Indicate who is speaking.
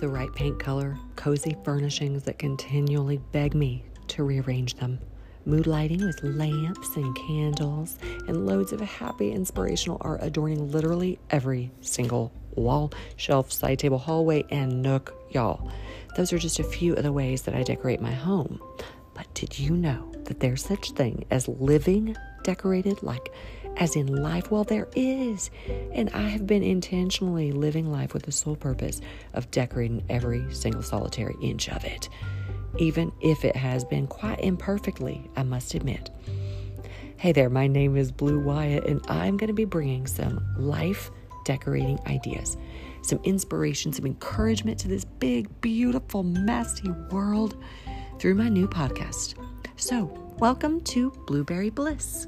Speaker 1: the right paint color, cozy furnishings that continually beg me to rearrange them. Mood lighting with lamps and candles, and loads of happy, inspirational art adorning literally every single wall, shelf, side table, hallway, and nook, y'all. Those are just a few of the ways that I decorate my home. But did you know that there's such thing as living decorated, like as in life? Well, there is. And I have been intentionally living life with the sole purpose of decorating every single solitary inch of it, even if it has been quite imperfectly, I must admit. Hey there, my name is Blue Wyatt, and I'm going to be bringing some life decorating ideas, some inspiration, some encouragement to this big, beautiful, messy world through my new podcast. So, welcome to BluBerry Bliss.